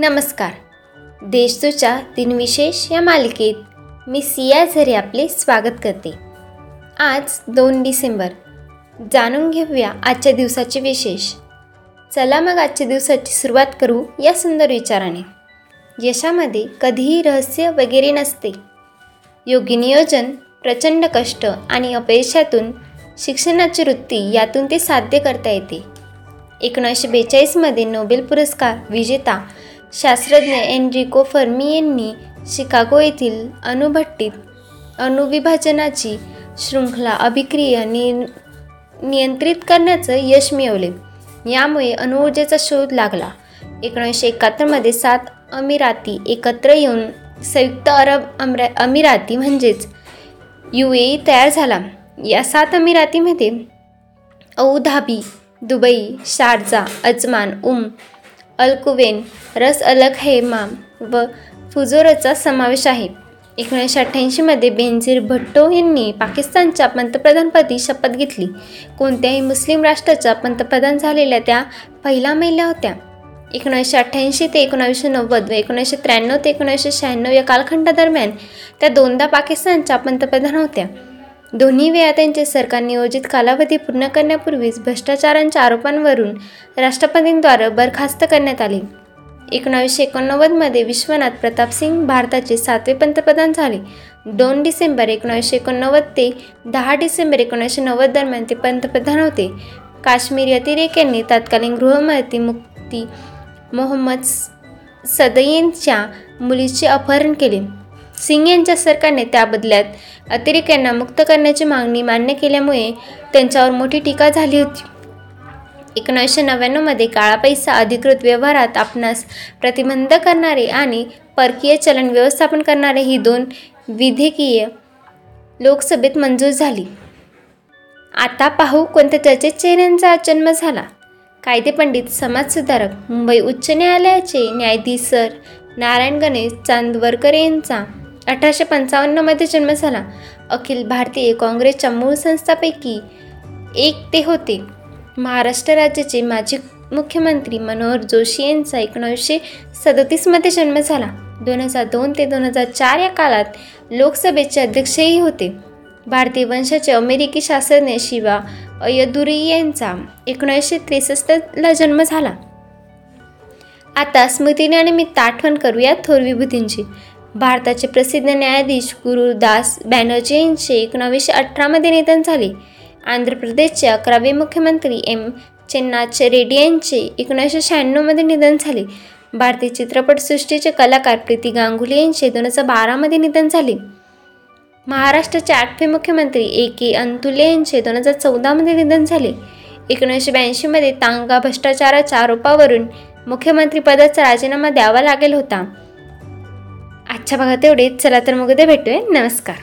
नमस्कार. देशदूतच्या दिनविशेष या मालिकेत मी सिया झरे आपले स्वागत करते. आज दोन डिसेंबर. जाणून घेऊया आजच्या दिवसाचे विशेष. चला मग आजच्या दिवसाची सुरुवात करू या सुंदर विचाराने. यशामध्ये कधीही रहस्य वगैरे नसते. योग्य नियोजन प्रचंड कष्ट आणि अपयशातून शिक्षणाची वृत्ती यातून ते साध्य करता येते. एकोणीसशे बेचाळीसमध्ये नोबेल पुरस्कार विजेता शास्त्रज्ञ एनरिको फर्मी यांनी शिकागो येथील अणुभट्टीत अणुविभाजनाची शृंखला अभिक्रिया नि नियंत्रित करण्याचं यश मिळवले. यामुळे अणुऊर्जेचा शोध लागला. एकोणीसशे एकाहत्तरमध्ये सात अमिराती एकत्र येऊन संयुक्त अरब अमरा अमिराती म्हणजेच यू ए तयार झाला. या सात अमिरातीमध्ये Abu Dhabi Dubai Sharjah Ajman Umm Al Quwain Ras Al Khaimah व फुजोरचा समावेश आहे. एकोणीसशे अठ्ठ्याऐंशीमध्ये बेनझीर भट्टो यांनी पाकिस्तानच्या पंतप्रधानपदी शपथ घेतली. कोणत्याही मुस्लिम राष्ट्राच्या पंतप्रधान झालेल्या त्या पहिल्या महिला होत्या. एकोणीसशे अठ्ठ्याऐंशी ते एकोणावीसशे नव्वद व एकोणीसशे त्र्याण्णव ते एकोणीसशे शहाण्णव या कालखंडादरम्यान त्या दोनदा पाकिस्तानच्या पंतप्रधान होत्या. दोन्ही वेळा त्यांचे सरकार नियोजित कालावधी पूर्ण करण्यापूर्वीच भ्रष्टाचारांच्या आरोपांवरून राष्ट्रपतींद्वारे बरखास्त करण्यात आले. एकोणावीसशे एकोणनव्वदमध्ये विश्वनाथ प्रतापसिंग भारताचे सातवे पंतप्रधान झाले. दोन डिसेंबर एकोणावीसशे एकोणनव्वद ते दहा डिसेंबर एकोणीसशे नव्वद दरम्यान ते पंतप्रधान होते. काश्मीर अतिरेक यांनी तत्कालीन गृहमंत्री मुक्ती मोहम्मद सदयेंच्या मुलीचे अपहरण केले. सिंग यांच्या सरकारने त्या बदल्यात अतिरेक्यांना मुक्त करण्याची मागणी मान्य केल्यामुळे त्यांच्यावर मोठी टीका झाली होती. एकोणीसशे नव्याण्णवमध्ये काळा पैसा अधिकृत व्यवहारात आपणास प्रतिबंध करणारे आणि परकीय चलन व्यवस्थापन करणारे ही दोन विधेयकीय लोकसभेत मंजूर झाली. आता पाहू कोणत्या चर्चेत चेहऱ्यांचा जन्म झाला. कायदेपंडित समाजसुधारक मुंबई उच्च न्यायालयाचे न्यायाधीश सर नारायण गणेश चांदवरकर यांचा अठराशे पंचावन्नमध्ये जन्म झाला. अखिल भारतीय काँग्रेसच्या मूळ संस्थापैकी एक ते होते. महाराष्ट्र राज्याचे माजी मुख्यमंत्री मनोहर जोशी यांचा एकोणीसशे सदतीसमध्ये जन्म झाला. दोन हजार दोन ते दोन हजार चार या काळात लोकसभेचे अध्यक्षही होते. भारतीय वंशाचे अमेरिकी शास्त्रज्ञ शिवा अयदुरी यांचा एकोणीसशे त्रेसष्टला जन्म झाला. आता स्मृतीनिमित्त आठवण करूया थोर विभूतींची. भारताचे प्रसिद्ध न्यायाधीश गुरुदास बॅनर्जी यांचे एकोणावीसशे अठरामध्ये निधन झाले. आंध्र प्रदेशचे अकरावे मुख्यमंत्री एम. चेन्नाच रेड्डी यांचे एकोणीसशे शहाण्णवमध्ये निधन झाले. भारतीय चित्रपटसृष्टीचे कलाकार प्रीती गांगुली यांचे दोन हजार बारामध्ये निधन झाले. महाराष्ट्राचे आठवे मुख्यमंत्री ए. के. अंतुले यांचे दोन हजार चौदामध्ये निधन झाले. एकोणीसशे ब्याऐंशीमध्ये तांगा भ्रष्टाचाराच्या आरोपावरून मुख्यमंत्रीपदाचा राजीनामा द्यावा लागेल होता. आजच्या भागात एवढेच. चला तर मग उद्या भेटूया. नमस्कार.